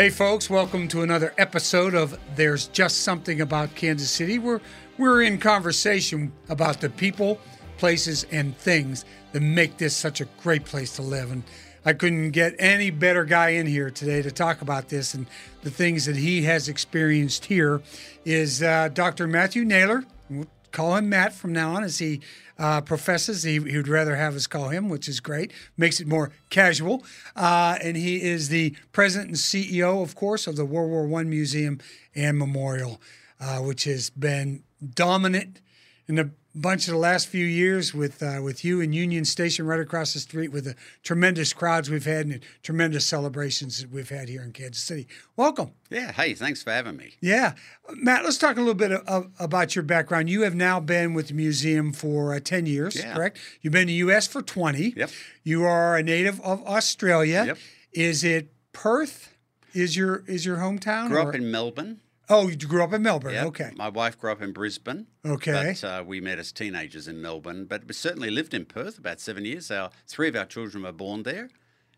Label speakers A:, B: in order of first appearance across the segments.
A: Hey, folks, welcome to another episode of There's Just Something About Kansas City, where we're in conversation about the people, places, and things that make this such a great place to live. And I couldn't get any better guy in here today to talk about this and the things that he has experienced here is uh, Dr. Matthew Naylor. Call him Matt from now on as he uh, professes. He, he, would rather have us call him, which is great, makes it more casual. Uh, and he is the president and CEO, of course, of the World War I Museum and Memorial, uh, which has been dominant in the bunch of the last few years with uh, with you and Union Station right across the street with the tremendous crowds we've had and the tremendous celebrations that we've had here in Kansas City. Welcome.
B: Yeah. Hey, thanks for having me.
A: Yeah, Matt. Let's talk a little bit of, about your background. You have now been with the museum for uh, ten years, yeah. correct? You've been in the U.S. for twenty.
B: Yep.
A: You are a native of Australia.
B: Yep.
A: Is it Perth? Is your is your hometown?
B: Grew or? up in Melbourne.
A: Oh, you grew up in Melbourne.
B: Yep.
A: Okay.
B: My wife grew up in Brisbane.
A: Okay.
B: But uh, we met as teenagers in Melbourne, but we certainly lived in Perth about seven years. Our three of our children were born there,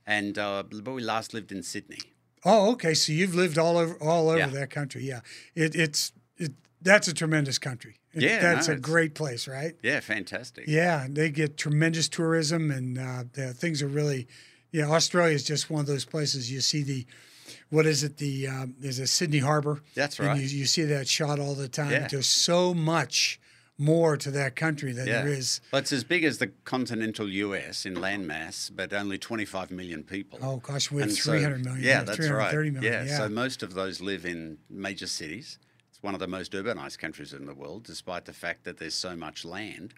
B: and uh, we last lived in Sydney.
A: Oh, okay. So you've lived all over all over
B: yeah.
A: that country. Yeah. It, it's it, that's a tremendous country. It,
B: yeah,
A: that's
B: no,
A: a great place, right?
B: Yeah, fantastic.
A: Yeah, they get tremendous tourism, and uh, the, things are really. Yeah, Australia is just one of those places you see the what is it? The um, there's a Sydney Harbor.
B: That's right.
A: You, you, see that shot all the time.
B: Yeah.
A: There's so much more to that country than
B: yeah.
A: there is.
B: Well, it's as big as the continental U.S. in landmass, but only 25 million people.
A: Oh gosh, we have 300
B: so,
A: million.
B: Yeah, that's right.
A: Million,
B: yeah.
A: yeah,
B: so most of those live in major cities. It's one of the most urbanized countries in the world, despite the fact that there's so much land.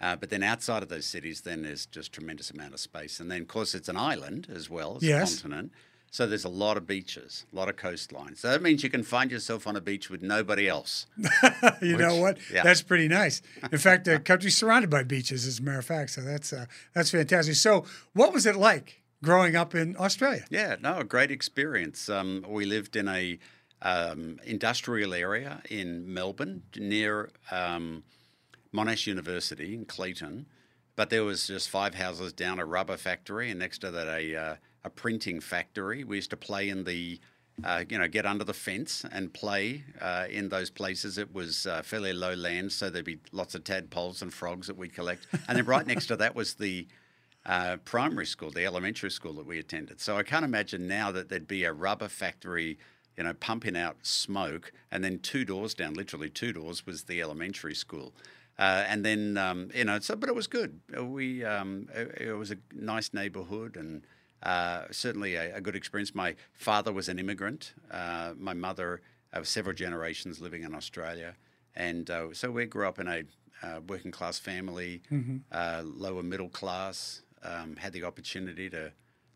B: Uh, but then outside of those cities, then there's just tremendous amount of space, and then of course it's an island as well as
A: yes.
B: a continent. So there's a lot of beaches, a lot of coastlines. So that means you can find yourself on a beach with nobody else.
A: you
B: which,
A: know what?
B: Yeah.
A: That's pretty nice. In fact, the country's surrounded by beaches, as a matter of fact. So that's uh, that's fantastic. So, what was it like growing up in Australia?
B: Yeah, no, a great experience. Um, we lived in a um, industrial area in Melbourne near um, Monash University in Clayton, but there was just five houses down a rubber factory, and next to that a uh, a printing factory. We used to play in the, uh, you know, get under the fence and play uh, in those places. It was uh, fairly low land, so there'd be lots of tadpoles and frogs that we'd collect. And then right next to that was the uh, primary school, the elementary school that we attended. So I can't imagine now that there'd be a rubber factory. You know, pumping out smoke, and then two doors down, literally two doors, was the elementary school. Uh, and then um, you know, so but it was good. We um, it, it, was a nice neighborhood, and uh, certainly a, a, good experience. My father was an immigrant. Uh, my mother, uh, several generations living in Australia, and uh, so we grew up in a uh, working class family,
A: mm-hmm.
B: Uh, lower middle class. Um, had the opportunity to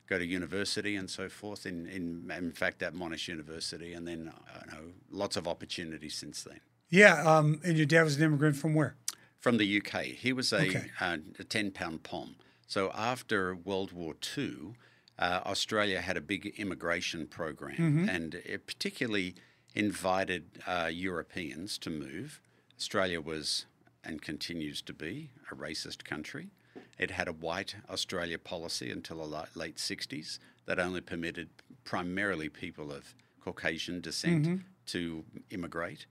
B: go to university and so forth. In in, in fact, at Monash University, and then know, lots of opportunities since then.
A: Yeah, um, and your dad was an immigrant from where?
B: From the UK. He was a,
A: okay.
B: a ten pound pom. So after World War II uh, Australia had a big immigration program,
A: mm-hmm.
B: and it particularly invited uh, Europeans to move. Australia was and continues to be a racist country. It had a white Australia policy until the late 60s that only permitted primarily people of Caucasian descent
A: mm-hmm.
B: to immigrate.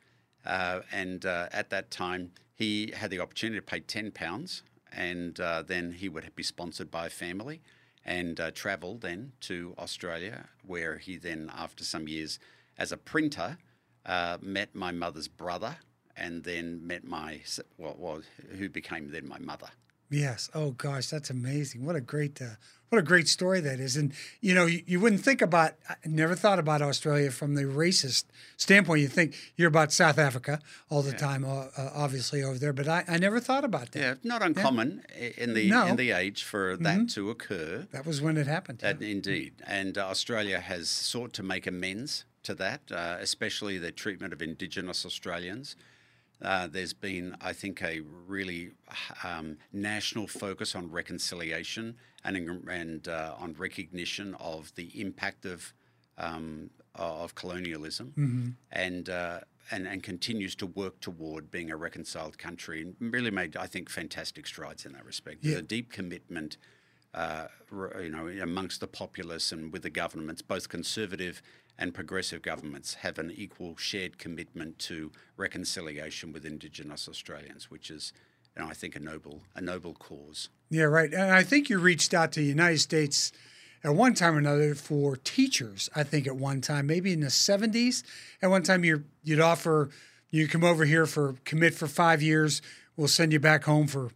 B: Uh, and uh, at that time, he had the opportunity to pay £10 and uh, then he would be sponsored by a family and uh, travelled then to Australia, where he then, after some years as a printer, uh, met my mother's brother, and then met my well, well, who became then my mother.
A: Yes. Oh gosh, that's amazing. What a great, uh, what a great story that is. And you know, you, you, wouldn't think about. I never thought about Australia from the racist standpoint. You think you're about South Africa all the
B: yeah.
A: time, uh, obviously over there. But I, I never thought about that.
B: Yeah, not uncommon yeah. in the
A: no.
B: in the age for that
A: mm-hmm.
B: to occur.
A: That was when it happened.
B: Yeah. indeed, and Australia has sought to make amends to that, uh, especially the treatment of Indigenous Australians. Uh, there's been, I think, a really um, national focus on reconciliation and and uh, on recognition of the impact of um, of colonialism,
A: mm-hmm.
B: and, uh, and and continues to work toward being a reconciled country. And really made, I think, fantastic strides in that respect.
A: Yeah.
B: There's a deep commitment. Uh, you know, amongst the populace and with the governments, both conservative and progressive governments have an equal shared commitment to reconciliation with Indigenous Australians, which is, know, I think, a noble a noble cause.
A: Yeah, right. And I think you reached out to the United States at one time or another for teachers. I think at one time, maybe in the '70s, at one time you you'd offer you come over here for commit for five years. We'll send you back home for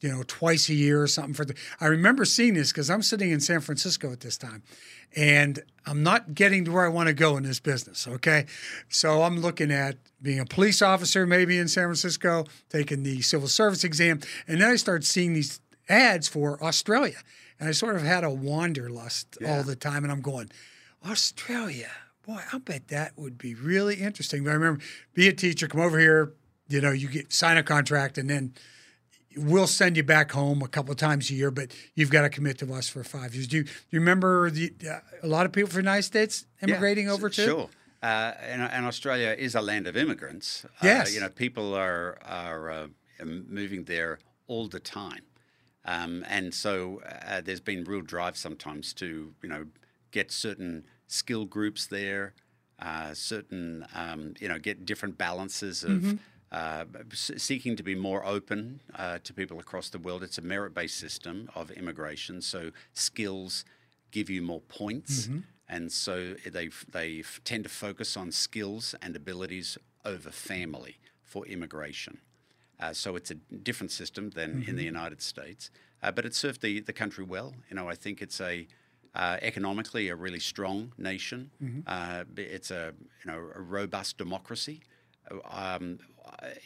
A: you know, twice a year or something for the. I remember seeing this because I'm sitting in San Francisco at this time, and I'm not getting to where I want to go in this business. Okay, so I'm looking at being a police officer maybe in San Francisco, taking the civil service exam, and then I started seeing these ads for Australia, and I sort of had a wanderlust yeah. all the time, and I'm going, Australia. Boy, I bet that would be really interesting. But I remember, be a teacher, come over here. You know, you get sign a contract, and then we'll send you back home a couple of times a year, but you've got to commit to us for five years. Do you, do you remember the, uh, a lot of people from the United States immigrating
B: yeah,
A: over too?
B: Sure. Uh, and, and, Australia is a land of immigrants. Uh,
A: yes.
B: Uh, you know, people are are uh, moving there all the time, um, and so uh, there's been real drive sometimes to you know get certain skill groups there, certain um, you know get different balances of. Mm-hmm uh, seeking to be more open uh, to people across the world. It's a merit based system of immigration, so skills give you more points. Mm-hmm. And so they, they tend to focus on skills and abilities over family for immigration. Uh, so it's a different system than mm-hmm. in the mm-hmm. United States, uh, but it served the, the country well. You know, I think it's a uh, economically a really strong nation. Mm-hmm. Uh, it's a you know a robust democracy. Um,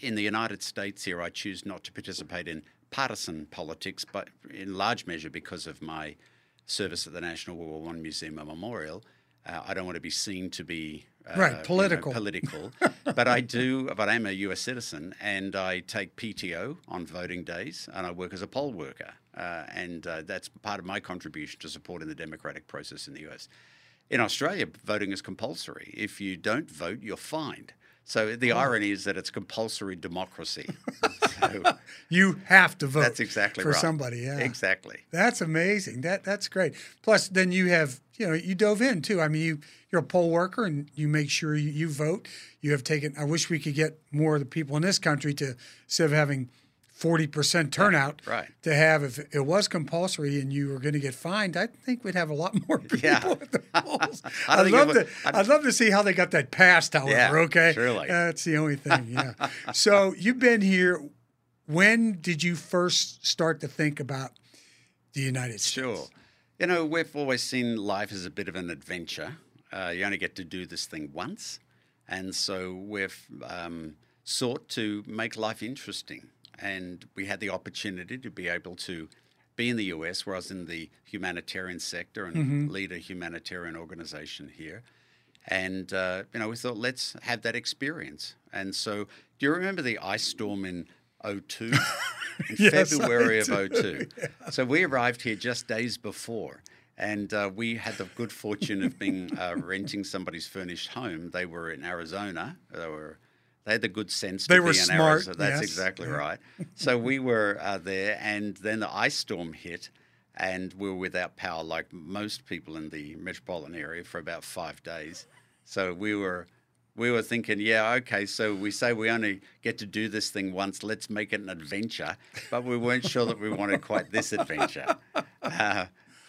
B: in the United States here, I choose not to participate in partisan politics, but in large measure because of my service at the National World War One Museum and Memorial. Uh, I don't want to be seen to be
A: uh, right political.
B: You know, political, but I do. But I'm a U.S. citizen, and I take PTO on voting days, and I work as a poll worker, uh, and uh, that's part of my contribution to supporting the democratic process in the U.S. In Australia, voting is compulsory. If you don't vote, you're fined. So the oh. irony is that it's compulsory democracy.
A: So you have to vote.
B: That's exactly
A: for
B: right.
A: somebody. Yeah,
B: exactly.
A: That's amazing. That that's great. Plus, then you have you know you dove in too. I mean, you you're a poll worker and you make sure you, you vote. You have taken. I wish we could get more of the people in this country to instead of having 40% turnout
B: right.
A: to have if it was compulsory and you were going to get fined i think we'd have a lot more people
B: yeah.
A: at the polls. i'd love would, to I'd, I'd, love to see how they got that passed however
B: yeah,
A: okay?
B: surely.
A: that's the only thing yeah. So you've been here when did you first start to think about the united states?
B: Sure. You know we've always seen life as a bit of an adventure. Uh, you only get to do this thing once. And so we've um, sought to make life interesting and we had the opportunity to be able to be in the US, where I was in the humanitarian sector and mm-hmm. lead a humanitarian organization here. And uh, you know, we thought let's have that experience. And so, do you remember the ice storm in 02? in
A: yes,
B: February of 02. Yeah. So we arrived here just days before. And uh, we had the good fortune of being uh, renting somebody's furnished home. They were in Arizona. They were they had the good sense
A: they
B: to
A: were
B: be
A: smart.
B: So that's
A: yes.
B: exactly yeah. right. So we were uh, there, and then the ice storm hit, and we were without power, like most people in the metropolitan area, for about five days. So we were we were thinking, yeah, okay, so we say we only get to do this thing once, let's make it an adventure. But we weren't sure that we wanted quite this adventure. Uh,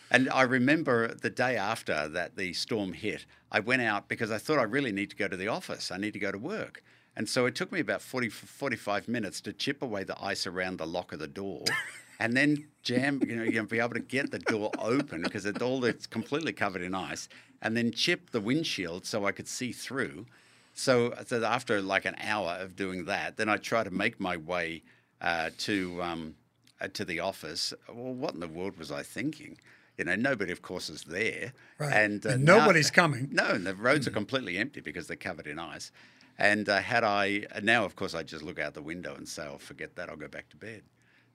B: and I remember the day after that the storm hit, I went out because I thought I really need to go to the office. I need to go to work. And so it took me about 40, 45 minutes to chip away the ice around the lock of the door. and then jam, you know, you know, be able to get the door open because it all it's completely covered in ice, and then chip the windshield so I could see through. So, so after like an hour of doing that, then I try to make my way uh, to um, uh, to the office. Well, what in the world was I thinking? You know, nobody, of course, is there,
A: right.
B: and,
A: uh, and nobody's
B: now,
A: coming.
B: No, and the roads are completely empty because they're covered in ice. And uh, had I now, of course, I just look out the window and say, "I'll forget that. I'll go back to bed."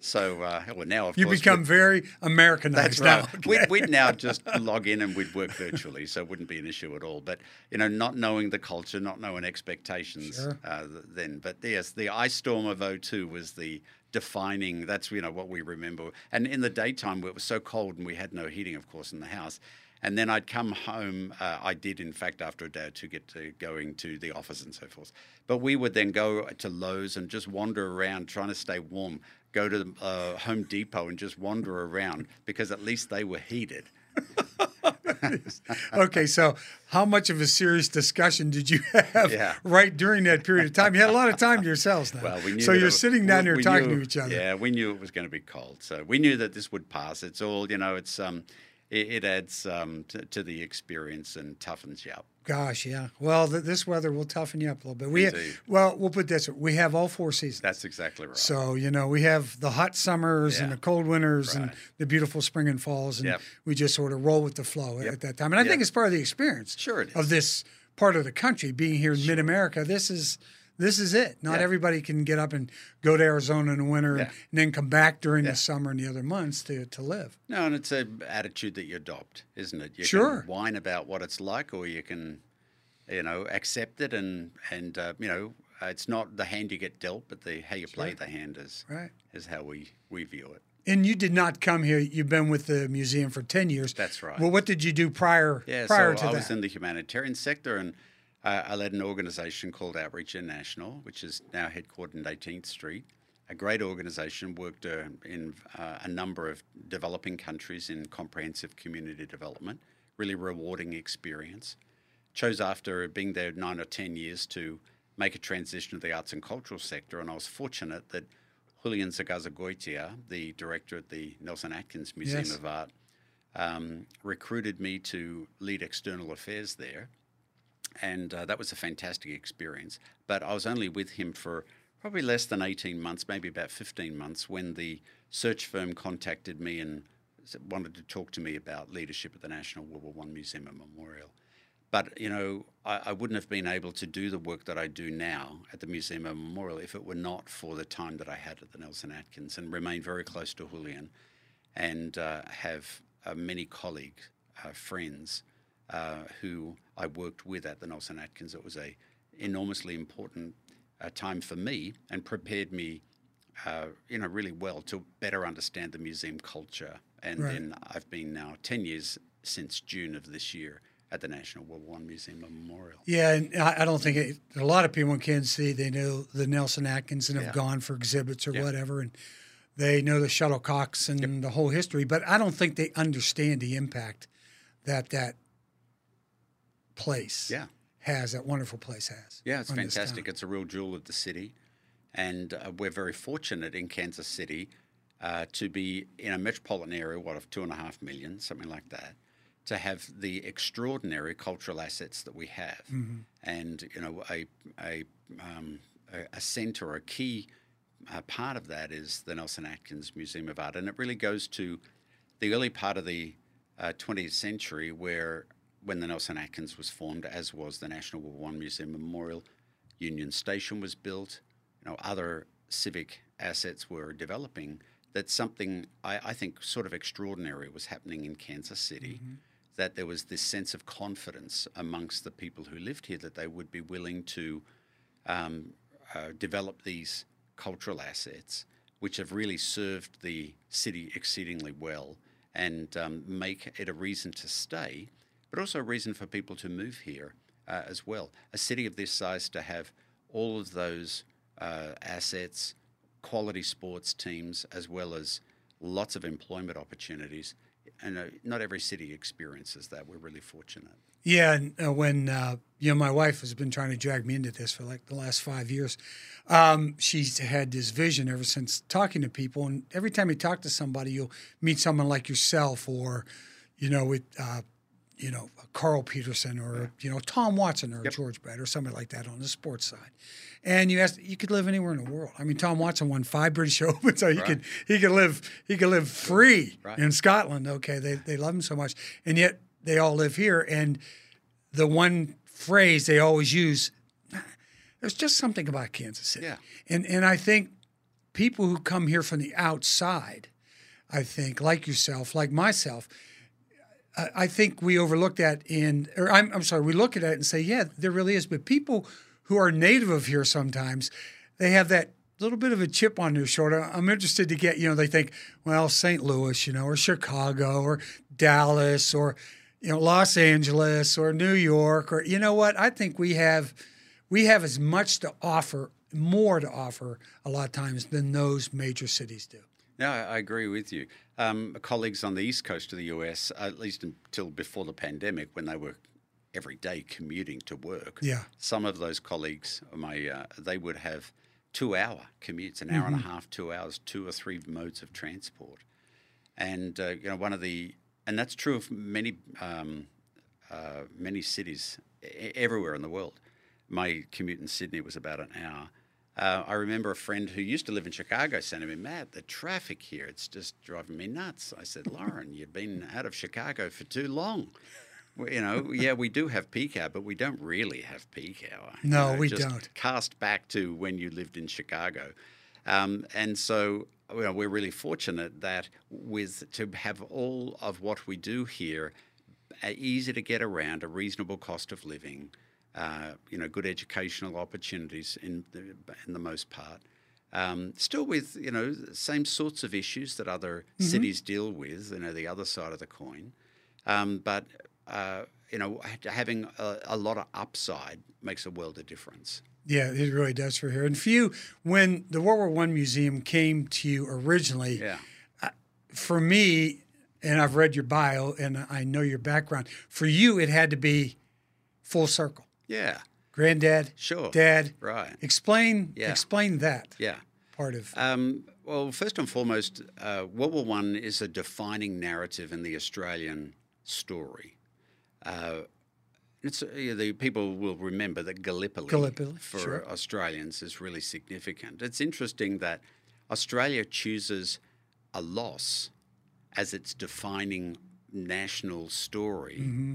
B: So, uh, well, now of course
A: you
B: course,
A: become very Americanized
B: that's right.
A: now.
B: We'd, we'd, now just log in and we'd work virtually, so it wouldn't be an issue at all. But you know, not knowing the culture, not knowing expectations,
A: sure.
B: uh, then. But yes, the ice storm of 02 was the defining. That's you know what we remember. And in the daytime, it was so cold and we had no heating, of course, in the house. And then I'd come home. Uh, I did, in fact, after a day or two, get to going to the office and so forth. But we would then go to Lowe's and just wander around trying to stay warm. Go to uh, Home Depot and just wander around because at least they were heated.
A: okay, so how much of a serious discussion did you have
B: Yeah.
A: right during that period of time? You had a lot of time to yourselves now.
B: Well, we knew
A: so you're
B: it-
A: sitting down
B: we-
A: here
B: we
A: talking
B: knew-
A: to each other.
B: Yeah, we knew it was going to be cold, so we knew that this would pass. It's all you know. It's um, it, it adds um to, to the experience and toughens you up.
A: Gosh, yeah. Well, th- this weather will toughen you up a little bit. We
B: Indeed.
A: well, we'll put this: we have all four seasons.
B: That's exactly right.
A: So you know we have the hot summers and the cold winters and the beautiful spring and falls, and
B: Yep.
A: we just sort of roll with the flow
B: Yep.
A: at that time. And I think it's part of the experience
B: Sure it
A: of this part of the country being here in Mid America. This is this is it. Not
B: Yeah.
A: everybody can get up and go to Arizona in the winter
B: Yeah.
A: and, then come back during
B: Yeah.
A: the summer and the other months to to live.
B: No, and it's an attitude that you adopt, isn't it? You
A: Sure.
B: can whine about what it's like, or you can, you know, accept it and and uh, you know, uh, it's not the hand you get dealt, but the how you play the hand is
A: Right.
B: is how we we view it.
A: And you did not come here. You've been with the museum for ten years.
B: That's right.
A: Well, what did you do prior
B: Yeah,
A: prior
B: so
A: to
B: I
A: that?
B: was in the humanitarian sector, and uh, I led an organisation called Outreach International, which is now headquartered in 18th Street. A great organisation worked uh, in uh, a number of developing countries in comprehensive community development. Really rewarding experience. Chose after being there nine or ten years to make a transition to the arts and cultural sector, and I was fortunate that Julian Zugazagoitia, the director at the Nelson Atkins Museum
A: Yes.
B: of Art, um, recruited me to lead external affairs there. And uh, that was a fantastic experience. But I was only with him for probably less than 18 months, maybe about 15 months, when the search firm contacted me and wanted to talk to me about leadership at the National World War One Museum and Memorial. But, you know, I, I wouldn't have been able to do the work that I do now at the Museum and Memorial if it were not for the time that I had at the Nelson Atkins and remain very close to Julian and uh, have uh, many colleagues, uh, friends uh, who I worked with at the Nelson Atkins. It was a enormously important uh, time for me and prepared me, uh, you know, really well to better understand the museum culture. And
A: Right.
B: then I've been now ten years since June of this year at the National World War One Museum Memorial.
A: Yeah, and I I don't think it, a lot of people in Kansas City they know the Nelson Atkins and have gone for exhibits or
B: Yeah.
A: whatever, and they know the shuttlecocks and the whole history. But I don't think they understand the impact that that place
B: Yeah.
A: has, that wonderful place has.
B: Yeah, it's fantastic. It's a real jewel of the city. And uh, we're very fortunate in Kansas City uh, to be in a metropolitan area, what, of two and a half million, something like that, to have the extraordinary cultural assets that we have.
A: Mm-hmm.
B: And, you know, a, a, um, a, centre, a key uh, part of that is the Nelson Atkins Museum of Art. And it really goes to the early part of the uh, 20th century where when the Nelson Atkins was formed, as was the National War One Museum Memorial, Union Station was built, you know, other civic assets were developing, that something I, I think sort of extraordinary was happening in Kansas City. That there was this sense of confidence amongst the people who lived here that they would be willing to um, uh, develop these cultural assets, which have really served the city exceedingly well and um, make it a reason to stay, but also a reason for people to move here uh, as well. A city of this size to have all of those uh, assets, quality sports teams, as well as lots of employment opportunities. And uh, not every city experiences that. We're really fortunate.
A: Yeah, and uh, when uh, you know my wife has been trying to drag me into this for like the last five years, um, she's had this vision ever since talking to people. And every time you talk to somebody, you'll meet someone like yourself, or you know, with uh, you know Carl Peterson, or you know Tom Watson, or George Brett, or somebody like that on the sports side. And you ask, you could live anywhere in the world. I mean, Tom Watson won five British Opens, so he could he could live he could live free
B: Right.
A: in Scotland. Okay, they they love him so much, and yet they all live here. And the one phrase they always use, there's just something about Kansas City.
B: Yeah.
A: And and I think people who come here from the outside, I think, like yourself, like myself, I, think we overlook that in or I'm I'm sorry, we look at it and say, yeah, there really is. But people who are native of here sometimes, they have that little bit of a chip on their shoulder. I'm interested to get, you know, they think, well, St. Louis, you know, or Chicago or Dallas or you know Los Angeles or New York or you know what? I think we have we have as much to offer, more to offer a lot of times than those major cities do.
B: No, I agree with you. Um, colleagues on the east coast of the US, at least until before the pandemic, when they were every day commuting to work,
A: Yeah.
B: some of those colleagues, my uh, they would have two-hour commutes, an hour and a half, two hours, two or three modes of transport, and uh, you know one of the and that's true of many um, uh, many cities everywhere in the world. My commute in Sydney was about an hour. Uh, I remember a friend who used to live in Chicago saying to me, Matt, the traffic here, it's just driving me nuts. I said, Lauren, you've been out of Chicago for too long. Well, you know, yeah, we do have peak hour, but we don't really have peak hour. You
A: No,
B: know,
A: we
B: just
A: don't.
B: Cast back to when you lived in Chicago. Um, and so you know, we're really fortunate that with to have all of what we do here uh, easy to get around, a reasonable cost of living, uh, you know, good educational opportunities in the, in the most part. Um, still with you know the same sorts of issues that other cities deal with, you know, the other side of the coin. Um, but uh, you know, having a, a lot of upside makes a world of difference.
A: Yeah, it really does for here. And for you, when the World War One museum came to you originally,
B: Yeah.
A: for me, and I've read your bio and I know your background. For you, it had to be full circle.
B: Yeah.
A: Granddad,
B: Sure.
A: dad.
B: Right.
A: Explain.
B: Yeah.
A: Explain that
B: Yeah.
A: part of.
B: Um, well, first and foremost, uh, World War One is a defining narrative in the Australian story. Uh, it's uh, the people will remember that Gallipoli,
A: Gallipoli,
B: for
A: sure.
B: Australians is really significant. It's interesting that Australia chooses a loss as its defining national story.
A: Mm-hmm.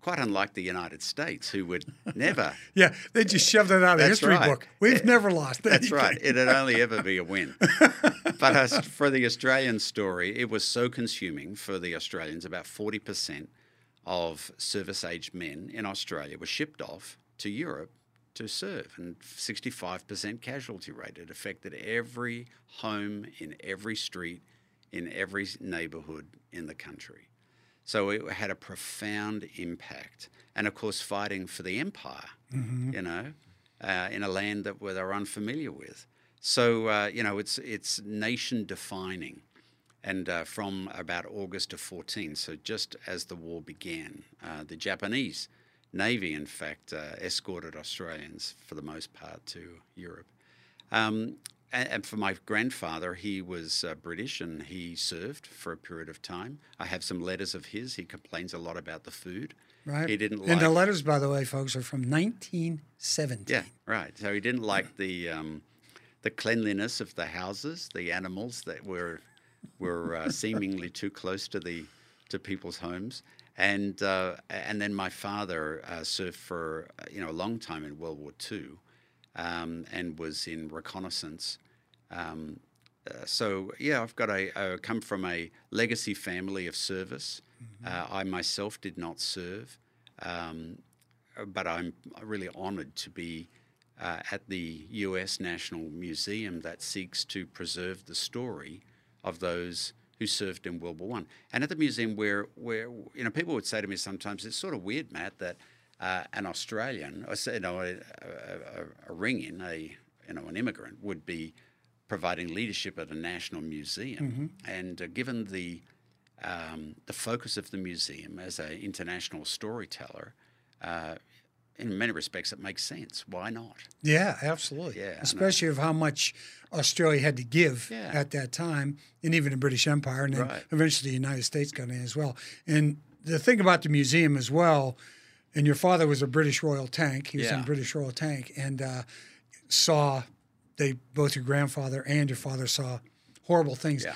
B: Quite unlike the United States, who would never
A: yeah, they just shoved it out of the history
B: right.
A: book. We've never lost.
B: That's right. It'd only ever be a win. but uh, as for the Australian story, it was so consuming for the Australians. About 40% of service aged men in Australia were shipped off to Europe to serve, and 65% casualty rate. It affected every home in every street, in every neighbourhood in the country. So it had a profound impact. And of course, fighting for the empire, you know, uh, in a land that we they're unfamiliar with. So, uh, you know, it's, it's nation defining. And uh, from about August of 14, so just as the war began, uh, the Japanese Navy, in fact, uh, escorted Australians for the most part to Europe. Um, and, and for my grandfather, he was uh, British and he served for a period of time. I have some letters of his. He complains a lot about the food.
A: Right.
B: He didn't
A: And
B: like.
A: the letters, by the way, folks, are from 1917.
B: yeah, right. So he didn't like the um, the cleanliness of the houses, the animals that were were uh, seemingly too close to the to people's homes. And uh, and then my father uh, served for uh, you know a long time in World War II, um, and was in reconnaissance. Um, uh, so yeah, I've got a come from a legacy family of service. Uh, I myself did not serve, um, but I'm really honoured to be uh, at the U.S. National Museum that seeks to preserve the story of those who served in World War One. And at the museum, where where you know people would say to me sometimes, it's sort of weird, Matt, that uh, an Australian, or say, you know, a, a, a ring-in, a you know, an immigrant would be providing leadership at a national museum. And uh, given the um, the focus of the museum as an international storyteller, uh, in many respects, it makes sense. Why not?
A: Yeah, absolutely.
B: Yeah,
A: Especially of how much Australia had to give
B: Yeah.
A: at that time, and even the British Empire, and then
B: Right.
A: eventually the United States got in as well. And the thing about the museum as well, and your father was a British Royal Tank. He was in British Royal Tank, and uh, saw they both your grandfather and your father saw horrible things.
B: Yeah.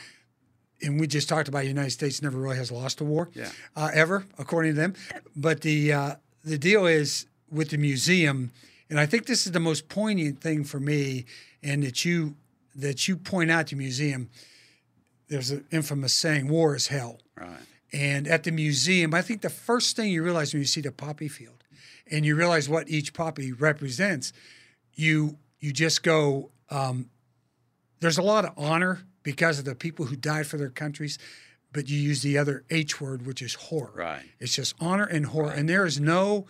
A: And we just talked about the United States never really has lost a war,
B: Yeah.
A: uh, ever, according to them. But the uh, the deal is with the museum, and I think this is the most poignant thing for me, and that you that you point out to museum. There's an infamous saying, "War is hell."
B: Right.
A: And at the museum, I think the first thing you realize when you see the poppy field and you realize what each poppy represents, you you just go, um, there's a lot of honor because of the people who died for their countries, but you use the other H word, which is horror.
B: Right.
A: It's just honor and horror, and there is no,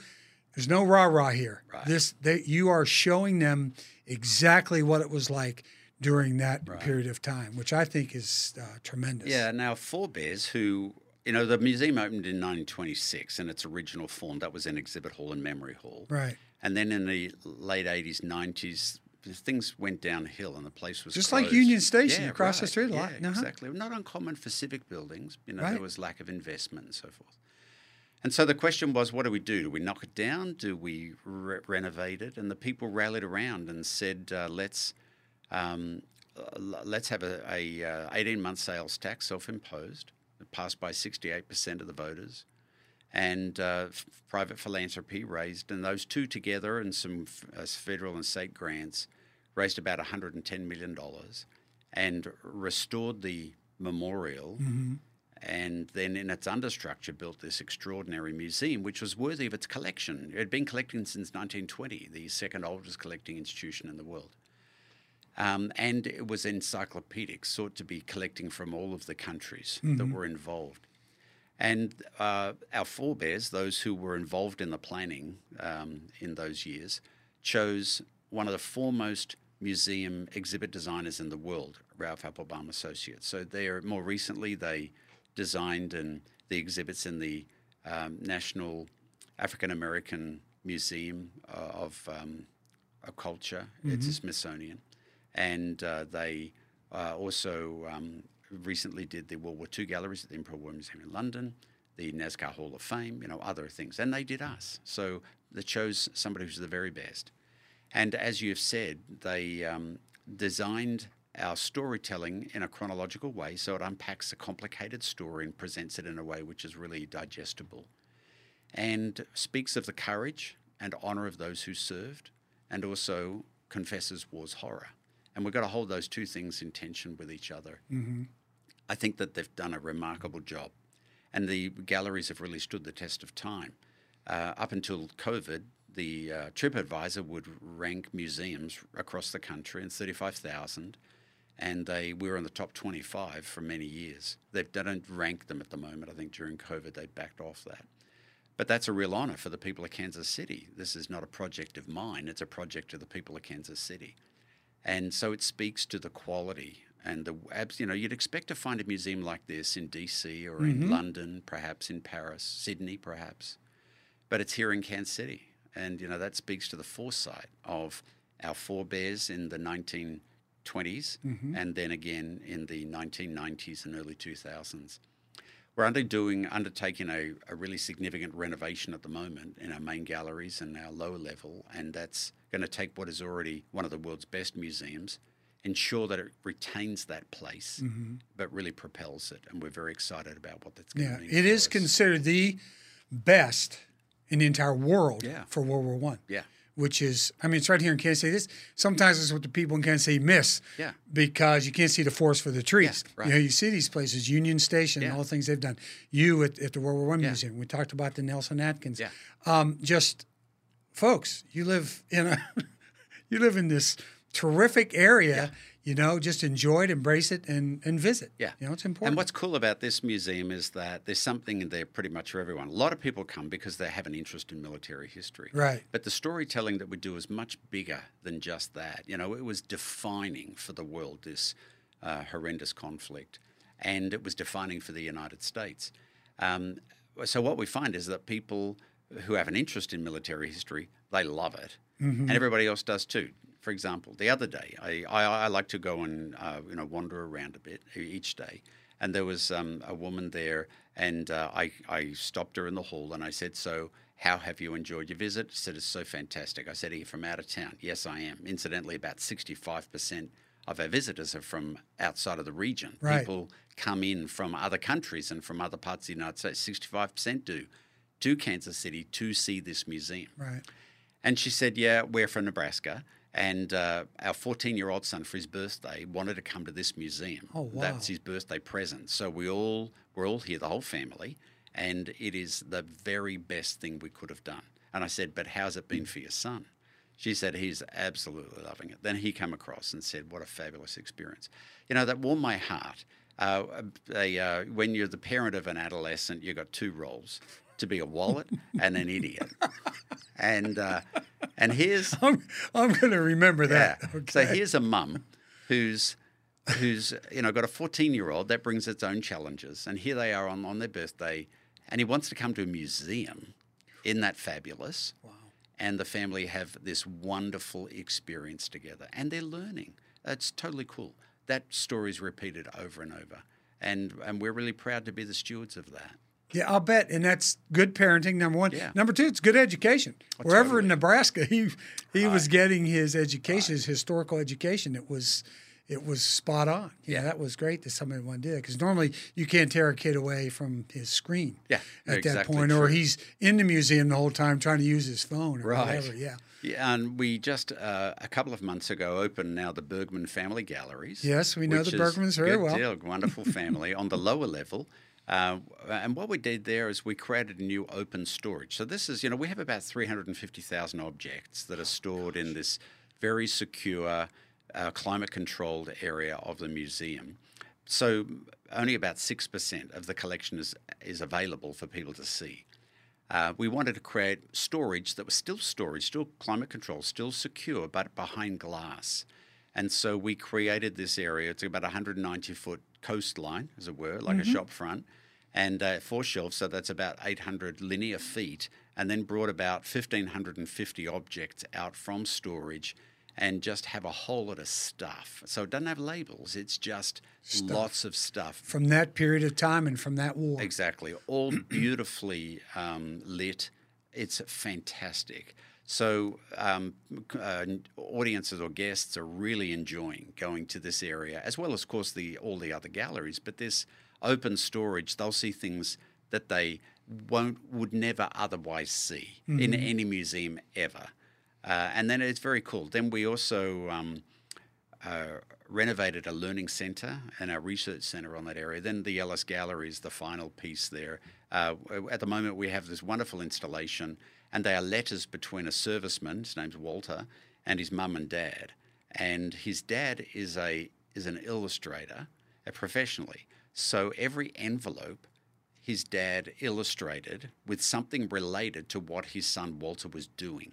A: there's no rah rah here.
B: Right.
A: This they, you are showing them exactly what it was like during that period of time, which I think is uh, tremendous.
B: Yeah, now Forebears, who, you know, the museum opened in 1926 in its original form. That was an exhibit hall and memory hall.
A: Right.
B: And then in the late 80s, 90s, things went downhill and the place was
A: Just like. Union Station
B: Yeah,
A: across the street a
B: yeah.
A: Uh-huh.
B: Exactly. Not uncommon for civic buildings. You know,
A: Right.
B: there was lack of investment and so forth. And so the question was, what do we do? Do we knock it down? Do we re- renovate it? And the people rallied around and said, uh, let's um, uh, let's have a, a uh, 18 month sales tax self-imposed, passed by 68% of the voters, and uh, f- private philanthropy raised, and those two together and some f- uh, federal and state grants raised about 110 million dollars, and restored the memorial. And then, in its understructure, built this extraordinary museum, which was worthy of its collection. It had been collecting since 1920, the second oldest collecting institution in the world. Um, and it was encyclopedic, sought to be collecting from all of the countries that were involved. And uh, our forebears, those who were involved in the planning um, in those years, chose one of the foremost museum exhibit designers in the world, Ralph Appelbaum Associates. So they're more recently they designed and the exhibits in the um, National African American Museum uh, of, um, of Culture. It's a Smithsonian, and uh, they uh, also um, recently did the World War II galleries at the Imperial War Museum in London, the NASCAR Hall of Fame, you know, other things, and they did us. So they chose somebody who's the very best. And as you've said, they um, designed our storytelling in a chronological way so it unpacks a complicated story and presents it in a way which is really digestible and speaks of the courage and honour of those who served and also confesses war's horror. And we've got to hold those two things in tension with each other. I think that they've done a remarkable job. And the galleries have really stood the test of time. Uh, up until COVID, the uh, TripAdvisor would rank museums across the country in 35,000, and they were in the top 25 for many years. They've, they don't rank them at the moment. I think during COVID they backed off that. But that's a real honour for the people of Kansas City. This is not a project of mine, it's a project of the people of Kansas City. And so it speaks to the quality and the abs- you know you'd expect to find a museum like this in DC or in mm-hmm. London, perhaps in Paris, Sydney, perhaps, but it's here in Kansas City, and you know that speaks to the foresight of our forebears in the 1920s, mm-hmm. and then again in the 1990s and early 2000s. We're underdoing, undertaking a, a really significant renovation at the moment in our main galleries and our lower level, and that's going to take what is already one of the world's best museums, ensure that it retains that place, but really propels it. And we're very excited about what that's going
A: Yeah,
B: to mean.
A: it is
B: us.
A: considered the best in the entire world
B: Yeah.
A: for World War One.
B: Yeah.
A: Which is, I mean, it's right here in Kansas City. This sometimes it's what the people in Kansas City miss.
B: Yeah.
A: Because you can't see the forest for the trees.
B: right.
A: You know, you see these places, Union Station,
B: Yeah.
A: all the things they've done. You at, at the World War One
B: Yeah.
A: Museum. We talked about the Nelson Atkins.
B: Yeah.
A: Um, just folks, you live in a, you live in this terrific area. You know, just enjoy it, embrace it, and and visit.
B: Yeah.
A: You know, it's important.
B: And what's cool about this museum is that there's something in there pretty much for everyone. A lot of people come because they have an interest in military history.
A: Right.
B: But the storytelling that we do is much bigger than just that. You know, it was defining for the world this uh, horrendous conflict, and it was defining for the United States. Um, so what we find is that people who have an interest in military history, they love it, and everybody else does too. For example, the other day, I, I, I like to go and uh, you know wander around a bit each day, and there was um, a woman there, and uh, I, I stopped her in the hall and I said, "So, how have you enjoyed your visit?" She said, "It's so fantastic." I said, "Are you from out of town?" "Yes, I am." Incidentally, about sixty-five percent of our visitors are from outside of the region.
A: Right.
B: People come in from other countries and from other parts of the United States. Sixty-five percent do to Kansas City to see this museum.
A: right.
B: And she said, Yeah, we're from Nebraska. And uh, our 14 year old son, for his birthday, wanted to come to this museum.
A: Oh, wow.
B: That's his birthday present. So we all, we're all here, the whole family. And it is the very best thing we could have done. And I said, But how's it been for your son? She said, He's absolutely loving it. Then he came across and said, What a fabulous experience. You know, that warmed my heart. Uh, a, uh, when you're the parent of an adolescent, you've got two roles: to be a wallet and an idiot. And uh, and here's
A: I'm, I'm going to remember that.
B: yeah.
A: Okay.
B: So here's a mum who's who's you know got a 14 year old that brings its own challenges, and here they are on on their birthday, and he wants to come to a museum. Isn't that fabulous? Wow. And the family have this wonderful experience together, and they're learning. It's totally cool. That story's repeated over and over, and and we're really proud to be the stewards of that.
A: Yeah, I'll bet, and that's good parenting. Number one.
B: Yeah.
A: Number two, it's good education. Wherever
B: totally.
A: in Nebraska he he was getting his education, his historical education, it was it was spot on. Yeah, that was great that somebody wanted did because normally you can't tear a kid away from his screen.
B: Yeah,
A: at that
B: exactly
A: point, or he's in the museum the whole time trying to use his phone or
B: Right.
A: whatever. Yeah.
B: Yeah, and we just uh, a couple of months ago opened now the Bergman Family Galleries.
A: Yes, we know the Bergmans very well.
B: Deal, wonderful family on the lower level. Uh, and what we did there is we created a new open storage. So this is, you know, we have about 350,000 objects that are stored in this very secure, uh, climate-controlled area of the museum. So only about 6% of the collection is, is available for people to see. Uh, we wanted to create storage that was still storage, still climate controlled, still secure, but behind glass. And so we created this area. It's about 190 foot coastline, as it were, like a shop front, and uh, four shelves. So that's about 800 linear feet. And then brought about 1,550 objects out from storage and just have a whole lot of stuff. So it doesn't have labels, it's just lots of stuff.
A: From that period of time and from that war.
B: Exactly. All beautifully um, lit. It's fantastic. So, um, uh, audiences or guests are really enjoying going to this area, as well as, of course, the all the other galleries. But this open storage, they'll see things that they won't would never otherwise see in any museum ever. Uh, and then it's very cool. Then we also um, uh, renovated a learning centre and a research centre on that area. Then the Ellis Gallery is the final piece there. Uh, at the moment, we have this wonderful installation, and they are letters between a serviceman, his name's Walter, and his mum and dad. And his dad is a is an illustrator, uh, professionally. So every envelope his dad illustrated with something related to what his son Walter was doing.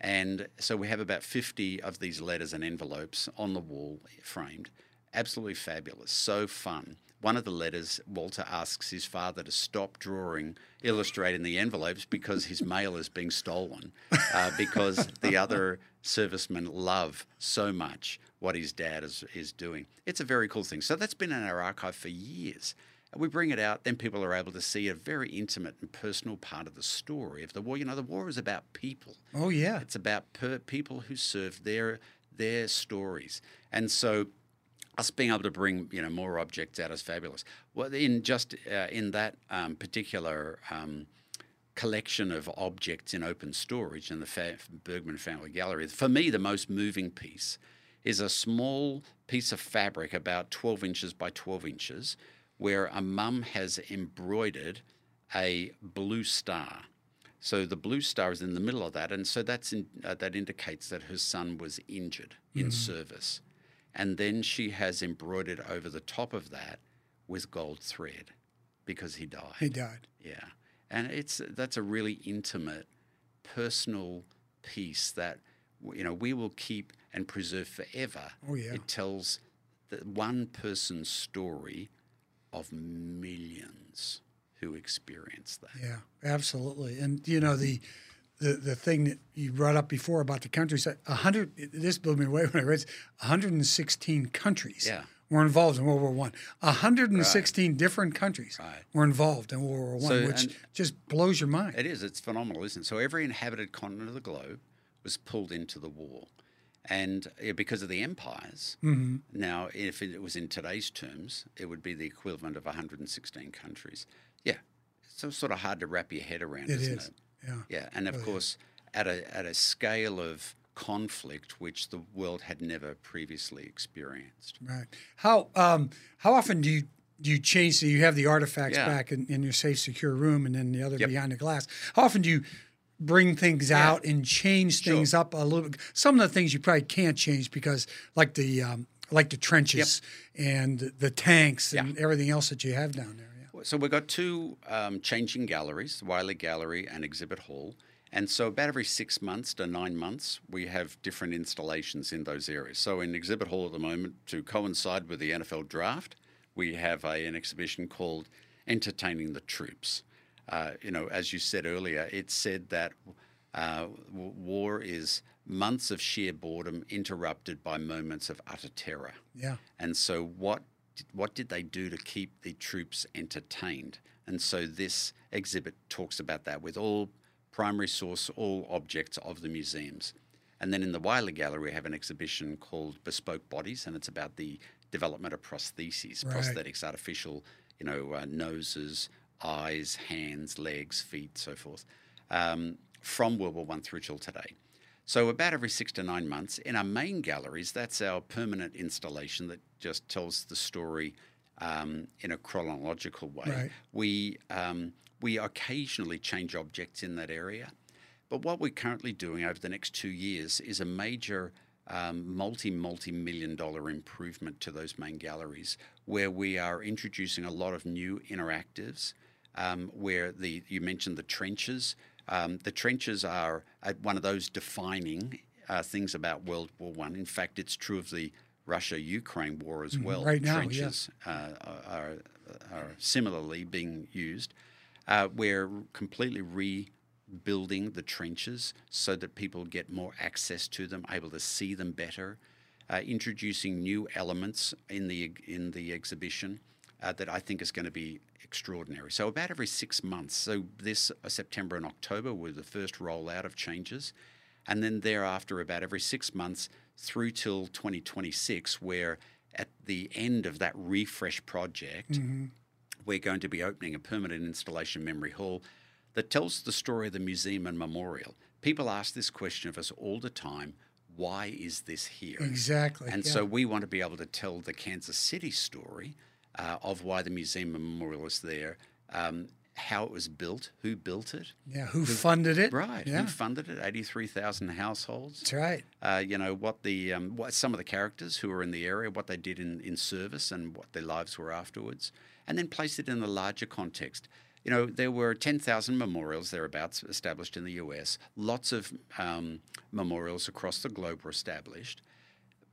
B: And so we have about 50 of these letters and envelopes on the wall framed. Absolutely fabulous. So fun. One of the letters, Walter asks his father to stop drawing, illustrating the envelopes because his mail is being stolen. Uh, because the other servicemen love so much what his dad is, is doing. It's a very cool thing. So that's been in our archive for years. We bring it out, then people are able to see a very intimate and personal part of the story of the war. You know, the war is about people.
A: Oh yeah.
B: It's about per- people who served their their stories, and so us being able to bring you know more objects out is fabulous. Well, in just uh, in that um, particular. Um, collection of objects in open storage in the Fa- Bergman Family Gallery. For me, the most moving piece is a small piece of fabric about 12 inches by 12 inches where a mum has embroidered a blue star. So the blue star is in the middle of that, and so that's in, uh, that indicates that her son was injured in service. And then she has embroidered over the top of that with gold thread because he died.
A: He died.
B: Yeah, and it's that's a really intimate, personal piece that you know we will keep and preserve forever.
A: Oh, yeah.
B: it tells the one person's story of millions who experienced that.
A: Yeah, absolutely. And you know the the the thing that you brought up before about the countries, a hundred. This blew me away when I read. it, 116 countries
B: Yeah.
A: were involved in World War One. 116 different countries
B: Right.
A: were involved in World War One,
B: So,
A: which just blows your mind.
B: It is. It's phenomenal, isn't it? So every inhabited continent of the globe was pulled into the war, and because of the empires.
A: Mm-hmm.
B: Now, if it was in today's terms, it would be the equivalent of 116 countries. Yeah, so sort of hard to wrap your head around,
A: It
B: isn't
A: is.
B: it?
A: Yeah.
B: Yeah, and of course, at a at a scale of conflict which the world had never previously experienced.
A: Right. How um how often do you do you change? So you have the artifacts
B: Yeah.
A: back in, in your safe, secure room, and then the other
B: Yep.
A: behind the glass. How often do you bring things out and change things up a little bit? Some of the things you probably can't change because, like the um, like the trenches and the tanks and
B: Yeah.
A: everything else that you have down there.
B: So we've got two um, changing galleries, the Wiley Gallery and Exhibit Hall. And so about every six months to nine months, we have different installations in those areas. So in Exhibit Hall at the moment, to coincide with the NFL draft, we have a, an exhibition called Entertaining the Troops. Uh, you know, as you said earlier, it said that uh, war is months of sheer boredom interrupted by moments of utter terror.
A: Yeah.
B: And so, what what did they do to keep the troops entertained? And so, this exhibit talks about that with all primary source, all objects of the museums. And then in the Wiley Gallery, we have an exhibition called Bespoke Bodies, and it's about the development of prostheses,
A: Right.
B: prosthetics, artificial, you know, uh, noses, eyes, hands, legs, feet, so forth, um, from World War One through till today. So about every six to nine months, in our main galleries, that's our permanent installation that just tells the story um, in a chronological way.
A: Right.
B: We um, we occasionally change objects in that area, but what we're currently doing over the next two years is a major um, multi multi million dollar improvement to those main galleries, where we are introducing a lot of new interactives. Um, where the you mentioned the trenches. Um, the trenches are one of those defining uh, things about World War One. In fact, it's true of the Russia-Ukraine war as well.
A: right now, yeah.
B: trenches uh, are, are similarly being used. Uh, we're completely rebuilding the trenches so that people get more access to them, able to see them better. Uh, introducing new elements in the in the exhibition uh, that I think is going to be extraordinary. So about every six months. So this uh, September and October were the first rollout of changes, and then thereafter about every six months through till 2026, where at the end of that refresh project, we're going to be opening a permanent installation memory hall that tells the story of the museum and memorial. People ask this question of us all the time why is this here?
A: Exactly.
B: And
A: yeah.
B: so we want to be able to tell the Kansas City story uh, of why the museum memorial is there, um, how it was built, who built it,
A: yeah, who funded it?
B: right?
A: Yeah.
B: Who funded it? Eighty-three thousand households.
A: That's right.
B: Uh, you know what the um, what some of the characters who were in the area, what they did in, in service, and what their lives were afterwards, and then place it in the larger context. You know, there were 10,000 memorials thereabouts established in the US. Lots of um, memorials across the globe were established.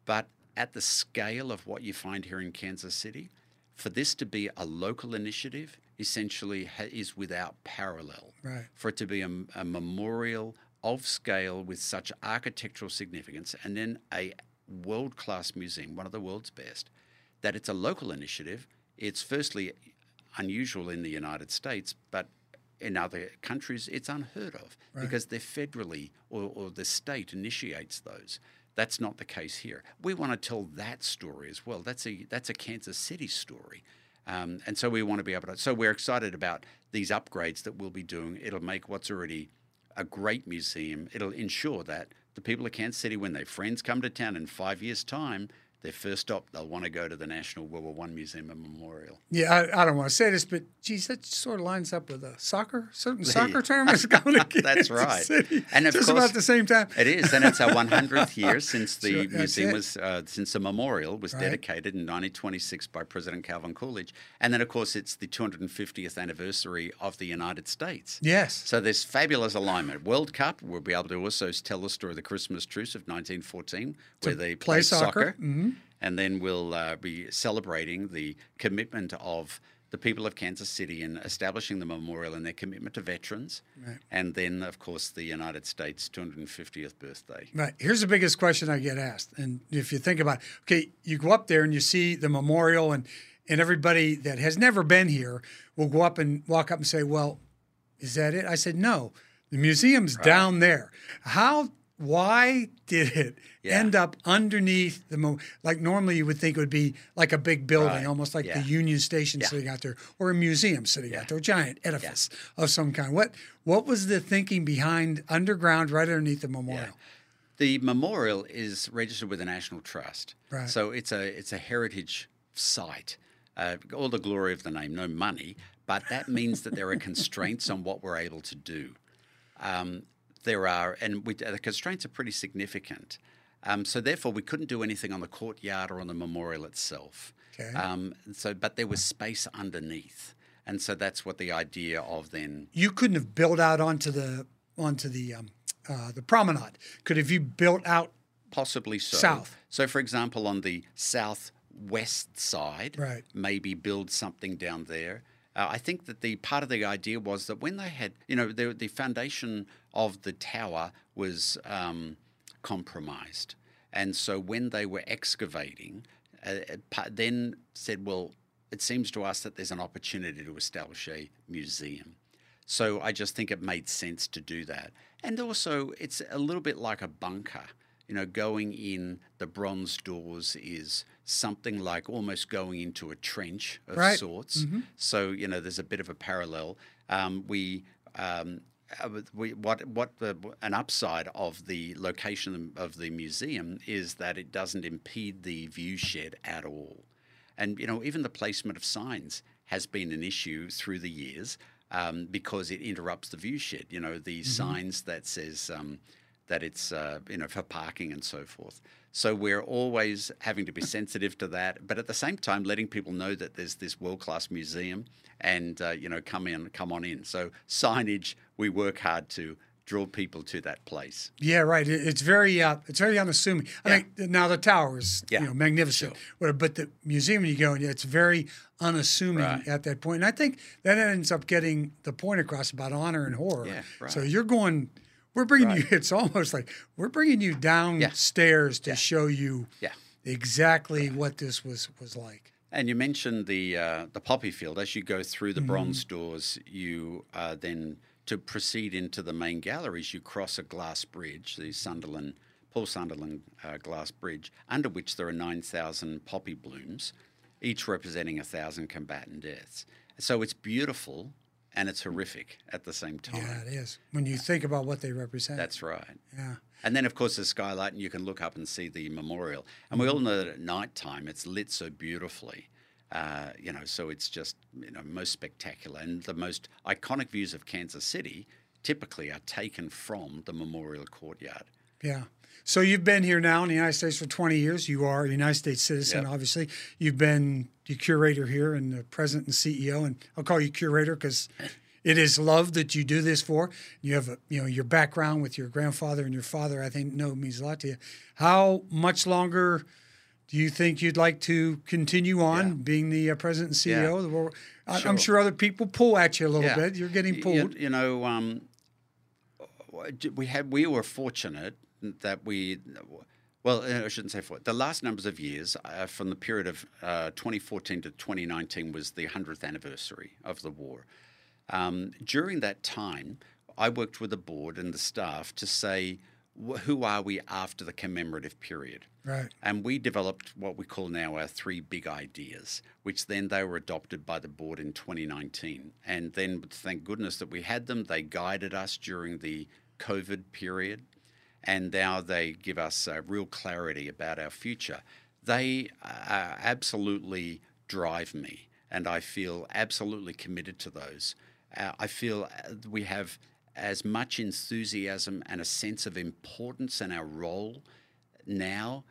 B: But at the scale of what you find here in Kansas City, for this to be a local initiative essentially ha- is without parallel.
A: Right.
B: For it to be a, a memorial of scale with such architectural significance and then a world class museum, one of the world's best, that it's a local initiative. It's firstly unusual in the United States, but in other countries, it's unheard of because they're federally or, or the state initiates those. That's not the case here. We want to tell that story as well. That's a that's a Kansas City story, um, and so we want to be able to. So we're excited about these upgrades that we'll be doing. It'll make what's already a great museum. It'll ensure that the people of Kansas City, when their friends come to town in five years' time, their first stop, they'll want to go to the National World War One Museum and Memorial.
A: Yeah, I, I don't want to say this, but geez, that sort of lines up with a soccer, certain soccer tournament is going to
B: That's right.
A: City,
B: And of
A: just
B: course-
A: about the same time.
B: It is, and it's our 100th year since the
A: Sure,
B: museum was, uh, since the memorial was
A: Right.
B: dedicated in 1926 by President Calvin Coolidge, and then of course it's the 250th anniversary of the United States.
A: Yes.
B: So there's fabulous alignment. World Cup, we'll be able to also tell the story of the Christmas truce of 1914, where they
A: play
B: played
A: soccer.
B: soccer, and then we'll uh, be celebrating the commitment of the people of Kansas City in establishing the memorial and their commitment to veterans, Right. and then of course the United States 250th birthday.
A: Right. Here's the biggest question I get asked. And if you think about it, okay, you go up there and you see the memorial and and everybody that has never been here will go up and walk up and say, Well, is that it? I said, No. The museum's down there. How why did it
B: Yeah.
A: end up underneath the mo- like normally you would think it would be like a big building,
B: Right.
A: almost like
B: Yeah.
A: the Union Station
B: Yeah.
A: sitting out there, or a museum sitting out there, a giant edifice of some kind. What what was the thinking behind underground right underneath the memorial?
B: The memorial is registered with the National Trust,
A: Right.
B: so it's a it's a heritage site. Uh, all the glory of the name, no money, but that means that there are constraints on what we're able to do. Um, there are, and we, the constraints are pretty significant. Um, so therefore, we couldn't do anything on the courtyard or on the memorial itself.
A: Okay.
B: Um, so, but there was space underneath, and so that's what the idea of then.
A: You couldn't have built out onto the onto the um, uh, the promenade. Could have you built out?
B: Possibly so.
A: South.
B: So, for example, on the southwest side,
A: Right.
B: maybe build something down there. Uh, I think that the part of the idea was that when they had, you know, the, the foundation of the tower was um, compromised. And so when they were excavating, uh, uh, then said, well, it seems to us that there's an opportunity to establish a museum. So I just think it made sense to do that. And also, it's a little bit like a bunker. You know, going in the bronze doors is something like almost going into a trench of
A: Right.
B: sorts. So, you know, there's a bit of a parallel. Um, we. Um, uh, we, what what the, an upside of the location of the museum is that it doesn't impede the view shed at all. And you know, even the placement of signs has been an issue through the years um, because it interrupts the view shed. You know, the signs that says um, that it's uh, you know for parking and so forth. So we're always having to be sensitive to that, but at the same time, letting people know that there's this world class museum and uh, you know come in, come on in. So signage, we work hard to draw people to that place.
A: Yeah, right. It's very uh, it's very unassuming. I
B: Yeah.
A: think now the tower is
B: Yeah,
A: you know magnificent, But- but the museum you go in, it's very unassuming
B: Right.
A: at that point. And I think that ends up getting the point across about honor and horror.
B: Yeah, right.
A: So you're going. We're bringing
B: Right.
A: you. It's almost like we're bringing you downstairs to show you
B: Yeah.
A: exactly what this was was like.
B: And you mentioned the uh, the poppy field. As you go through the bronze doors, you uh, then to proceed into the main galleries, you cross a glass bridge, the Sunderland Paul Sunderland uh, glass bridge, under which there are nine thousand poppy blooms, each representing a thousand combatant deaths. So it's beautiful and it's horrific at the same time.
A: Yeah, it is. When you think about what they represent.
B: That's right.
A: yeah.
B: And then, of course, there's skylight, and you can look up and see the memorial. And we all know that at night time it's lit so beautifully. Uh, you know, so it's just you know most spectacular, and the most iconic views of Kansas City typically are taken from the memorial courtyard.
A: Yeah. So you've been here now in the United States for 20 years. You are a United States citizen,
B: Yep.
A: obviously. You've been the curator here and the president and CEO, and I'll call you curator because it is love that you do this for. You have a, you know your background with your grandfather and your father. I think know means a lot to you. How much longer do you think you'd like to continue on
B: Yeah.
A: being the uh, president and CEO? of the world? I- I'm
B: Sure.
A: sure other people pull at you a little
B: Yeah.
A: bit. You're getting pulled.
B: You, you know, um, we had we were fortunate that we. Well, uh, I shouldn't say for the last numbers of years, uh, from the period of uh, 2014 to 2019 was the 100th anniversary of the war. Um, during that time, I worked with the board and the staff to say, wh- who are we after the commemorative period?
A: Right.
B: And we developed what we call now our three big ideas, which then they were adopted by the board in 2019. And then, thank goodness that we had them. They guided us during the COVID period, and now they give us uh, real clarity about our future. They uh, absolutely drive me, and I feel absolutely committed to those. Uh, I feel uh, we have as much enthusiasm and a sense of importance in our role now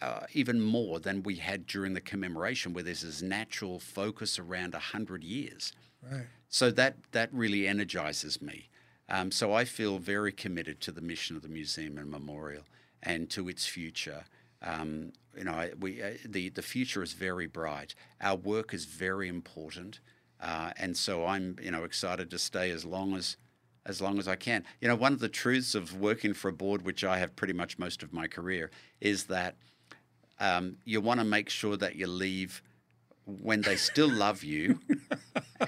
B: uh, even more than we had during the commemoration, where there's this natural focus around 100 years.
A: Right.
B: So that, that really energizes me. Um, so I feel very committed to the mission of the museum and memorial and to its future. Um, you know, we, uh, the, the future is very bright. Our work is very important. Uh, and so I'm, you know, excited to stay as long as as long as I can. You know, one of the truths of working for a board, which I have pretty much most of my career, is that um, you want to make sure that you leave when they still love you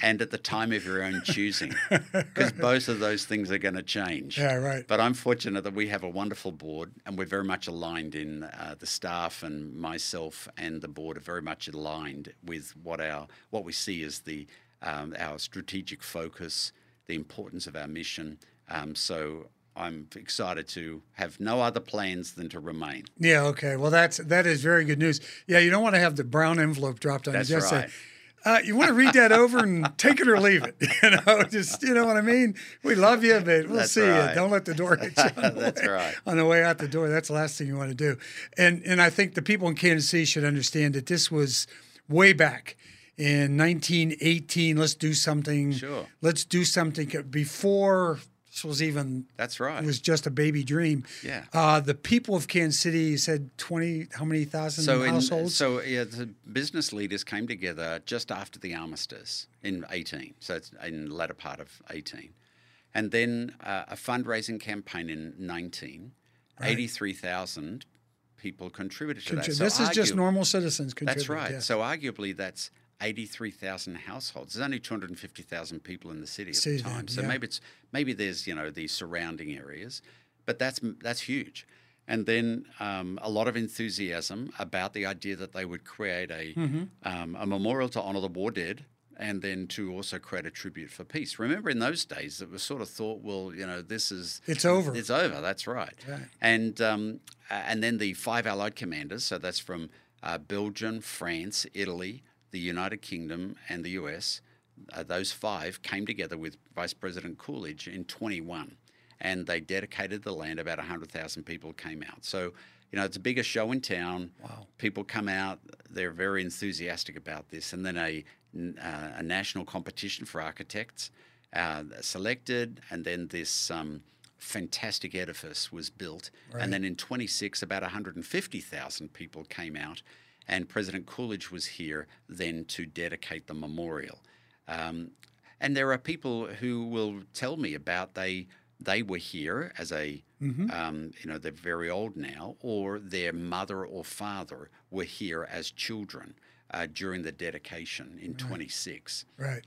B: and at the time of your own choosing, because both of those things are going to change.
A: Yeah, right.
B: But I'm fortunate that we have a wonderful board, and we're very much aligned in uh, the staff and myself and the board are very much aligned with what our what we see as the um, our strategic focus, the importance of our mission. Um, so I'm excited to have no other plans than to remain.
A: Yeah. Okay. Well, that's that is very good news. Yeah, you don't want to have the brown envelope dropped on
B: That's
A: you. Just
B: right.
A: say, Uh, you want to read that over and take it or leave it. You know, just you know what I mean. We love you, but we'll
B: That's
A: see
B: right.
A: you. Don't let the door hit you. On the
B: That's
A: way,
B: right.
A: On the way out the door, that's the last thing you want to do. And and I think the people in Kansas City should understand that this was way back in 1918. Let's do something.
B: Sure.
A: Let's do something before this was even
B: That's right.
A: it was just a baby dream.
B: Yeah.
A: Uh, the people of Kansas City said twenty how many thousand
B: so in,
A: households?
B: so yeah, the business leaders came together just after the armistice in 18. So it's in the latter part of 18. And then uh, a fundraising campaign in 19. 83,000 people contributed to that. So
A: this is just normal citizens contributing.
B: That's right.
A: yeah.
B: So arguably that's 83,000 households. There's only 250,000 people in the city at
A: City
B: the time.
A: then,
B: So
A: yeah.
B: maybe it's maybe there's, you know, the surrounding areas, but that's that's huge. And then um, a lot of enthusiasm about the idea that they would create a
A: Mm-hmm.
B: um, a memorial to honor the war dead, and then to also create a tribute for peace. Remember, in those days, it was sort of thought, well, you know, this is
A: It's over.
B: It's over. That's right.
A: Right.
B: And um, and then the five allied commanders. So that's from uh, Belgium, France, Italy, the United Kingdom, and the US. Uh, those five came together with Vice President Coolidge in 21, and they dedicated the land. About 100,000 people came out. So. You know, it's the biggest show in town.
A: Wow.
B: People come out; they're very enthusiastic about this. And then a, uh, a national competition for architects uh, selected, and then this um, fantastic edifice was built. Right. And then in 26, about 150,000 people came out, and President Coolidge was here then to dedicate the memorial. Um, and there are people who will tell me about they they were here as a um, you know they're very old now, or their mother or father were here as children uh, during the dedication in 26.
A: Right.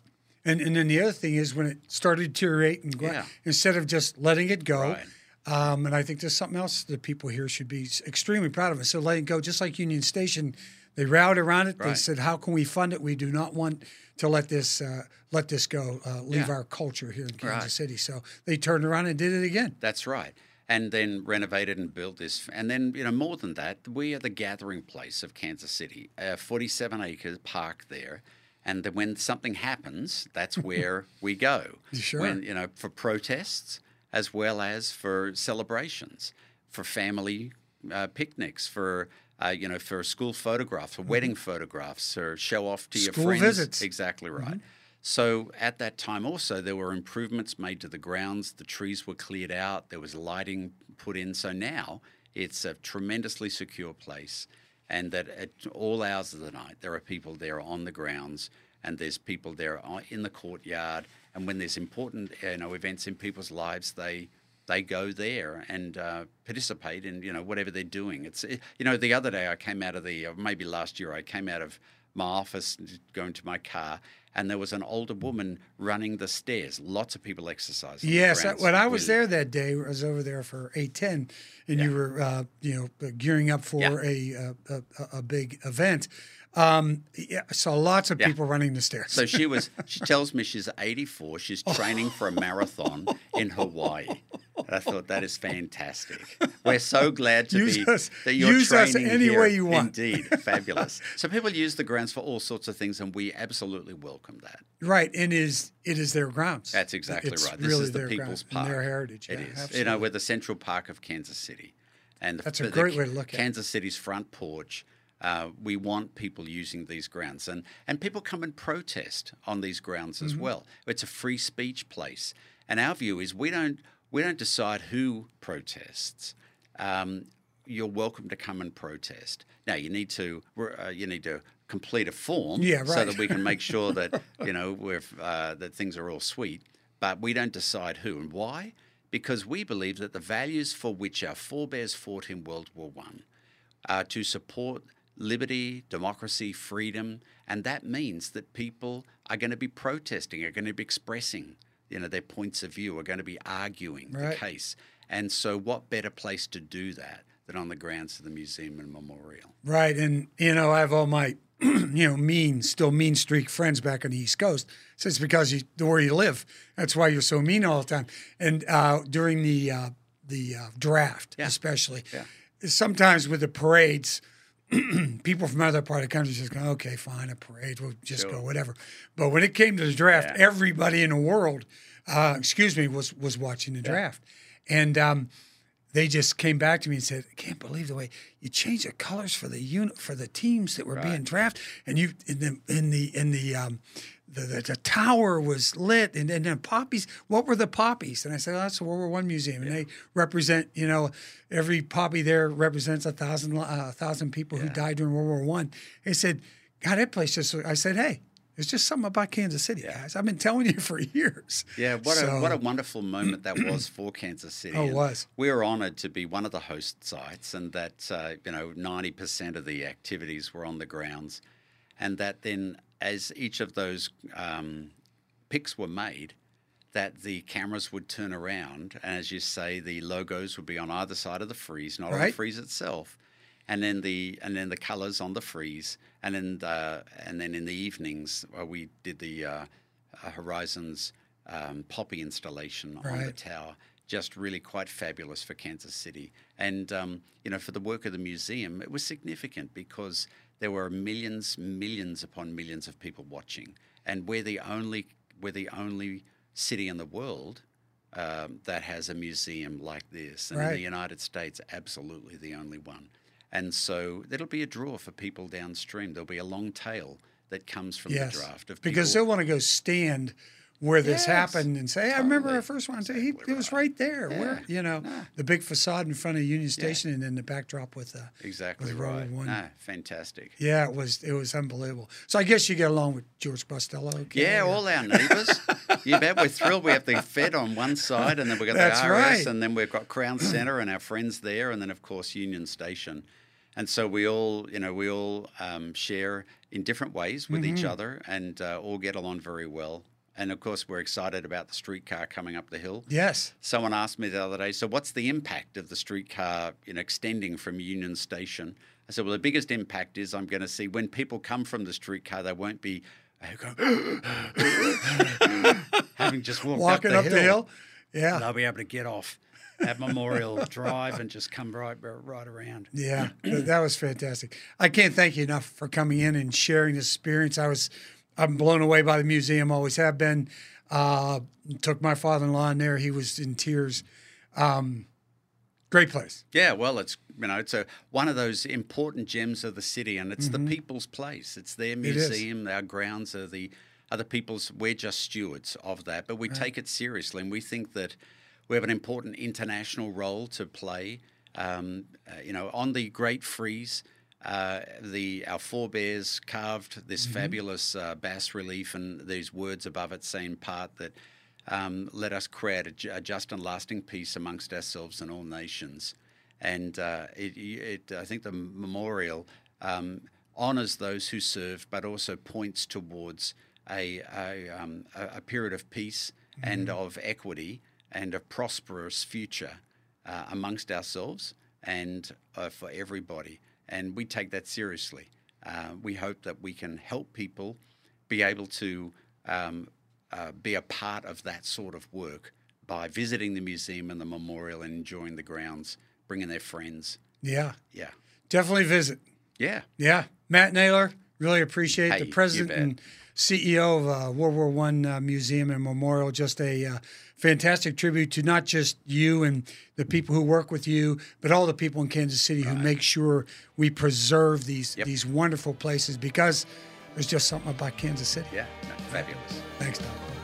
A: And and then the other thing is when it started to deteriorate and go,
B: Yeah.
A: instead of just letting it go.
B: Right.
A: Um, and I think there's something else that people here should be extremely proud of. So letting go, just like Union Station, they rallied around it. They said, "How can we fund it? We do not want to let this uh, let this go. Uh, leave
B: Yeah.
A: our culture here in Kansas
B: Right.
A: City." So they turned around and did it again.
B: That's right. And then renovated and built this. And then, you know, more than that, we are the gathering place of Kansas City. A 47 acre park there. And then when something happens, that's where we go.
A: Sure.
B: When, you know, for protests as well as for celebrations, for family uh, picnics, for, uh, you know, for school photographs, for wedding photographs, or show off to your friends.
A: visits.
B: Exactly right. So at that time also there were improvements made to the grounds. The trees were cleared out. There was lighting put in. So now it's a tremendously secure place, and that at all hours of the night there are people there on the grounds, and there's people there in the courtyard. And when there's important you know events in people's lives, they they go there and uh, participate in you know whatever they're doing. It's you know the other day I came out of the maybe last year I came out of my office going to my car and there was an older woman running the stairs. Lots of people exercising.
A: Yes,
B: grounds
A: when I was
B: with-
A: there that day, I was over there for eight ten, and you were uh, you know gearing up for
B: Yeah.
A: a, uh, a a a big event. Um, yeah, I saw lots of people running the stairs.
B: So she was. She tells me she's 84. She's training for a marathon in Hawaii. And I thought that is fantastic. We're so glad to
A: Use
B: be
A: us-
B: that you're
A: use us
B: training
A: any
B: here.
A: way you want.
B: Indeed, fabulous. So people use the grounds for all sorts of things, and we absolutely welcome that.
A: right, and is it is their grounds.
B: That's exactly
A: It's
B: right. This
A: really
B: is the People's
A: grounds
B: Park.
A: their heritage.
B: It
A: yeah,
B: is. You know, we're the Central Park of Kansas City, and the,
A: That's a great way to look at it.
B: Kansas City's front porch. Uh, we want people using these grounds, and and people come and protest on these grounds as
A: Mm-hmm.
B: well. It's a free speech place, and our view is we don't we don't decide who protests. Um, you're welcome to come and protest. Now you need to uh, you need to complete a form
A: Yeah,
B: so that we can make sure that you know we're uh, that things are all sweet. But we don't decide who and why, because we believe that the values for which our forebears fought in World War One are to support liberty, democracy, freedom, and that means that people are going to be protesting, are going to be expressing, you know, their points of view, are going to be arguing the case. And so, what better place to do that than on the grounds of the museum and memorial?
A: Right, and you know, I have all my, you know, mean, still mean streak friends back on the East Coast. So it's because you where you live. That's why you're so mean all the time. And uh, during the uh, the uh, draft,
B: Yeah.
A: especially,
B: Yeah.
A: sometimes with the parades, people from other part of the country just go, okay, fine, a parade, we'll just
B: Sure.
A: go, whatever. But when it came to the draft,
B: Yeah.
A: everybody in the world, uh, excuse me, was was watching the draft, and um, they just came back to me and said, I can't believe the way you changed the colors for the unit for the teams that were being drafted, and you in the in the in the um, the, the, the tower was lit and, and then poppies what were the poppies? And i said oh, that's the world war one museum and they represent you know every poppy there represents a thousand li- a thousand people who died during world war one. They said god that place just i said hey it's just something about kansas city guys. I've been telling you for years.
B: Yeah, what a what a wonderful moment that was for Kansas City.
A: Oh, it was.
B: We were honoured to be one of the host sites, and that uh, you know ninety percent of the activities were on the grounds, and that then as each of those um, picks were made, that the cameras would turn around, and as you say, the logos would be on either side of the frieze, not on the frieze itself, and then the and then the colours on the frieze, and then the, and then in the evenings uh, we did the uh, uh, Horizons um, poppy installation on the tower. Just really quite fabulous for Kansas City, and um, you know for the work of the museum, it was significant because there were millions, millions upon millions of people watching, and we're the only we're the only city in the world um, that has a museum like this, and in the United States, absolutely the only one. And so it'll be a draw for people downstream. There'll be a long tail that comes from
A: yes
B: the draft of
A: because
B: people.
A: they'll want to go stand where this
B: Yes,
A: happened and say, I remember our first one. Say, he,
B: Exactly
A: it was
B: right.
A: right there. Where you know the big facade in front of Union Station, and then the backdrop with the
B: exactly
A: with
B: right.
A: One.
B: Ah, fantastic.
A: Yeah, it was it was unbelievable. So I guess you get along with George Guastello. Okay?
B: Yeah, all our neighbours. you bet. We're thrilled. We have the Fed on one side, and then we've got
A: That's
B: the RS,
A: right.
B: and then we've got Crown Centre and our friends there, and then of course Union Station. And so we all, you know, we all um, share in different ways with
A: Mm-hmm.
B: each other, and uh, all get along very well. And of course, we're excited about the streetcar coming up the hill.
A: Yes.
B: Someone asked me the other day, so what's the impact of the streetcar you know, extending from Union Station? I said, well, the biggest impact is I'm going to see when people come from the streetcar, they won't be go, having just walked
A: Walking
B: up the, hill.
A: Yeah.
B: They'll be able to get off at Memorial Drive and just come right right around.
A: Yeah, that was fantastic. I can't thank you enough for coming in and sharing this experience. I was, I'm blown away by the museum. Always have been. Uh, took my father-in-law in there. He was in tears. Um, great place.
B: Yeah, well, it's you know it's a one of those important gems of the city, and it's
A: Mm-hmm.
B: the people's place. It's their museum. Our grounds are the other people's. We're just stewards of that, but we take it seriously, and we think that we have an important international role to play. Um, uh, you know, on the Great Frieze. Uh, the our forebears carved this fabulous uh, bas relief and these words above it saying part that um, let us create a, a just and lasting peace amongst ourselves and all nations. And uh, it, it, I think the memorial um, honours those who served, but also points towards a, a, um, a, a period of peace and of equity and a prosperous future uh, amongst ourselves and uh, for everybody. And we take that seriously. Uh, we hope that we can help people be able to um, uh, be a part of that sort of work by visiting the museum and the memorial and enjoying the grounds, bringing their friends.
A: Yeah,
B: Yeah.
A: definitely visit.
B: Yeah.
A: Yeah, Matt Naylor, really appreciate
B: Hey,
A: the president and CEO of uh, World War One uh, Museum and Memorial. Just a uh, fantastic tribute to not just you and the people who work with you, but all the people in Kansas City who make sure we preserve these
B: Yep.
A: these wonderful places because there's just something about Kansas City.
B: Yeah. Fabulous.
A: Thanks, Tom.